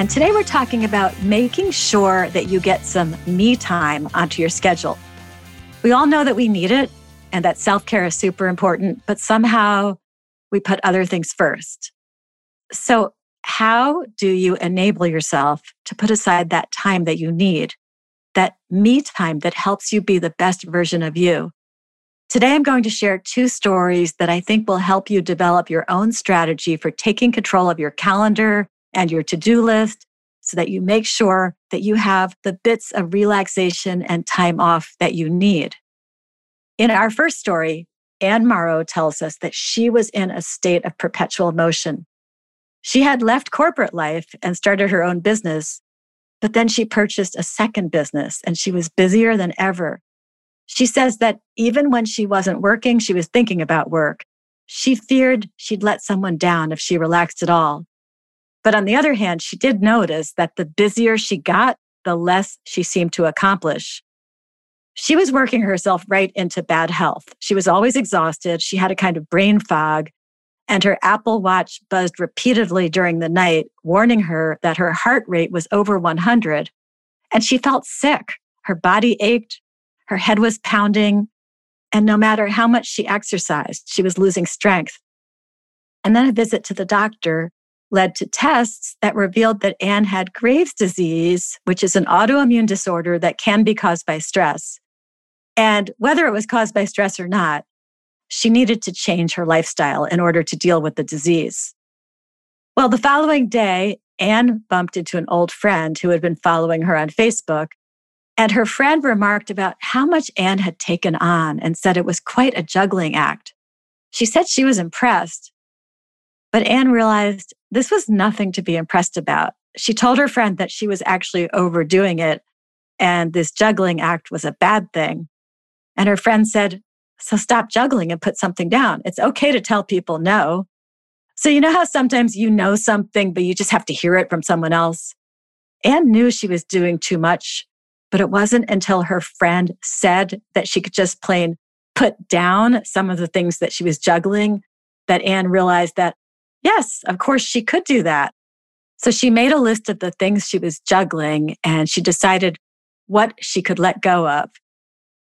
And today we're talking about making sure that you get some me time onto your schedule. We all know that we need it and that self care is super important, but somehow we put other things first. So, how do you enable yourself to put aside that time that you need, that me time that helps you be the best version of you? Today, I'm going to share two stories that I think will help you develop your own strategy for taking control of your calendar and your to do list so that you make sure that you have the bits of relaxation and time off that you need. In our first story, Anne Morrow tells us that she was in a state of perpetual motion. She had left corporate life and started her own business, but then she purchased a second business and she was busier than ever. She says that even when she wasn't working, she was thinking about work. She feared she'd let someone down if she relaxed at all. But on the other hand, she did notice that the busier she got, the less she seemed to accomplish. She was working herself right into bad health. She was always exhausted. She had a kind of brain fog, and her Apple Watch buzzed repeatedly during the night, warning her that her heart rate was over 100. And she felt sick. Her body ached, her head was pounding, and no matter how much she exercised, she was losing strength. And then a visit to the doctor led to tests that revealed that Anne had Graves' disease, which is an autoimmune disorder that can be caused by stress. And whether it was caused by stress or not, she needed to change her lifestyle in order to deal with the disease. Well, the following day, Anne bumped into an old friend who had been following her on Facebook. And her friend remarked about how much Anne had taken on and said it was quite a juggling act. She said she was impressed, but Anne realized this was nothing to be impressed about. She told her friend that she was actually overdoing it and this juggling act was a bad thing. And her friend said, So stop juggling and put something down. It's okay to tell people no. So, you know how sometimes you know something, but you just have to hear it from someone else? Anne knew she was doing too much, but it wasn't until her friend said that she could just plain put down some of the things that she was juggling that Anne realized that Yes, of course she could do that. So she made a list of the things she was juggling and she decided what she could let go of.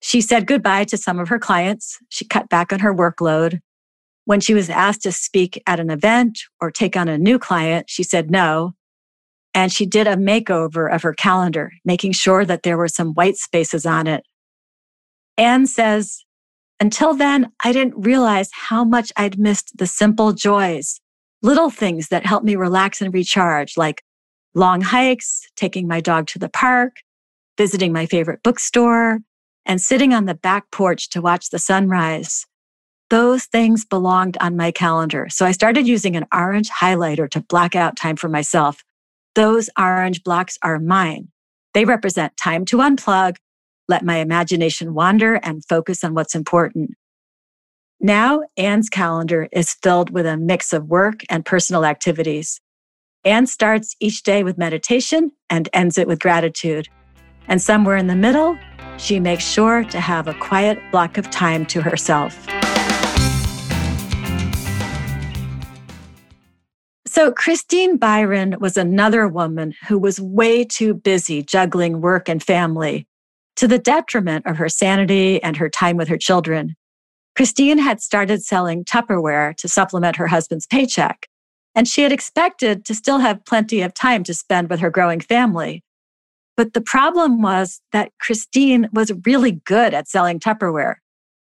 She said goodbye to some of her clients. She cut back on her workload. When she was asked to speak at an event or take on a new client, she said no. And she did a makeover of her calendar, making sure that there were some white spaces on it. Anne says, until then, I didn't realize how much I'd missed the simple joys little things that help me relax and recharge, like long hikes, taking my dog to the park, visiting my favorite bookstore, and sitting on the back porch to watch the sunrise. Those things belonged on my calendar. So I started using an orange highlighter to block out time for myself. Those orange blocks are mine. They represent time to unplug, let my imagination wander, and focus on what's important. Now, Anne's calendar is filled with a mix of work and personal activities. Anne starts each day with meditation and ends it with gratitude. And somewhere in the middle, she makes sure to have a quiet block of time to herself. So, Christine Byron was another woman who was way too busy juggling work and family to the detriment of her sanity and her time with her children. Christine had started selling Tupperware to supplement her husband's paycheck, and she had expected to still have plenty of time to spend with her growing family. But the problem was that Christine was really good at selling Tupperware.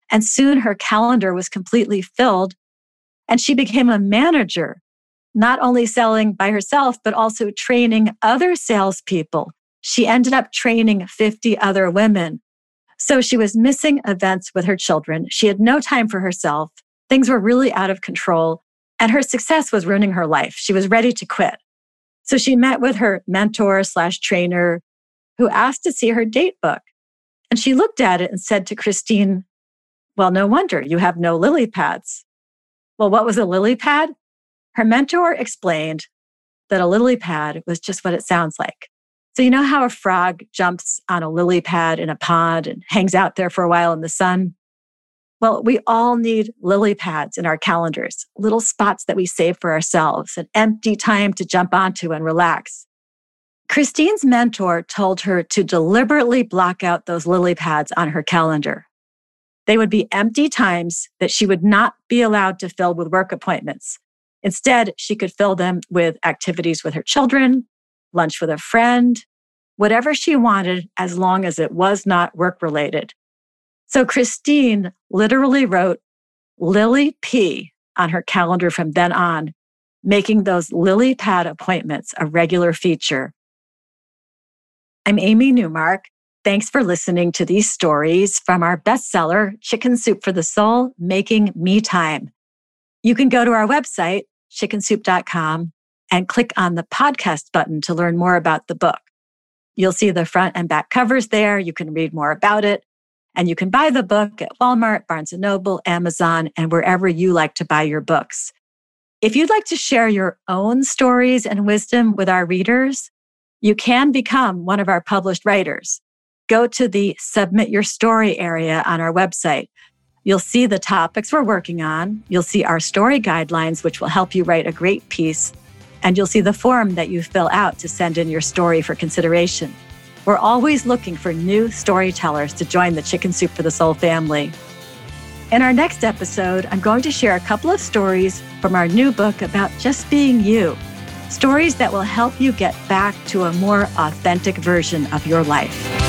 And soon her calendar was completely filled. And she became a manager, not only selling by herself, but also training other salespeople. She ended up training 50 other women. So she was missing events with her children. She had no time for herself. Things were really out of control. And her success was ruining her life. She was ready to quit. So she met with her mentor slash trainer who asked to see her date book. And she looked at it and said to Christine, Well, no wonder you have no lily pads. Well, what was a lily pad? Her mentor explained that a lily pad was just what it sounds like. So, you know how a frog jumps on a lily pad in a pond and hangs out there for a while in the sun? Well, we all need lily pads in our calendars, little spots that we save for ourselves, an empty time to jump onto and relax. Christine's mentor told her to deliberately block out those lily pads on her calendar. They would be empty times that she would not be allowed to fill with work appointments. Instead, she could fill them with activities with her children, lunch with a friend, whatever she wanted, as long as it was not work related. So Christine literally wrote Lily P on her calendar from then on, making those lily pad appointments a regular feature. I'm Amy Newmark. Thanks for listening to these stories from our bestseller, Chicken Soup for the Soul Making Me Time. You can go to our website, chickensoup.com, and click on the podcast button to learn more about the book. You'll see the front and back covers there. You can read more about it. And you can buy the book at Walmart, Barnes & Noble, Amazon, and wherever you like to buy your books. If you'd like to share your own stories and wisdom with our readers, you can become one of our published writers. Go to the Submit Your Story area on our website. You'll see the topics we're working on. You'll see our story guidelines, which will help you write a great piece. And you'll see the form that you fill out to send in your story for consideration. We're always looking for new storytellers to join the Chicken Soup for the Soul family. In our next episode, I'm going to share a couple of stories from our new book about just being you. Stories that will help you get back to a more authentic version of your life.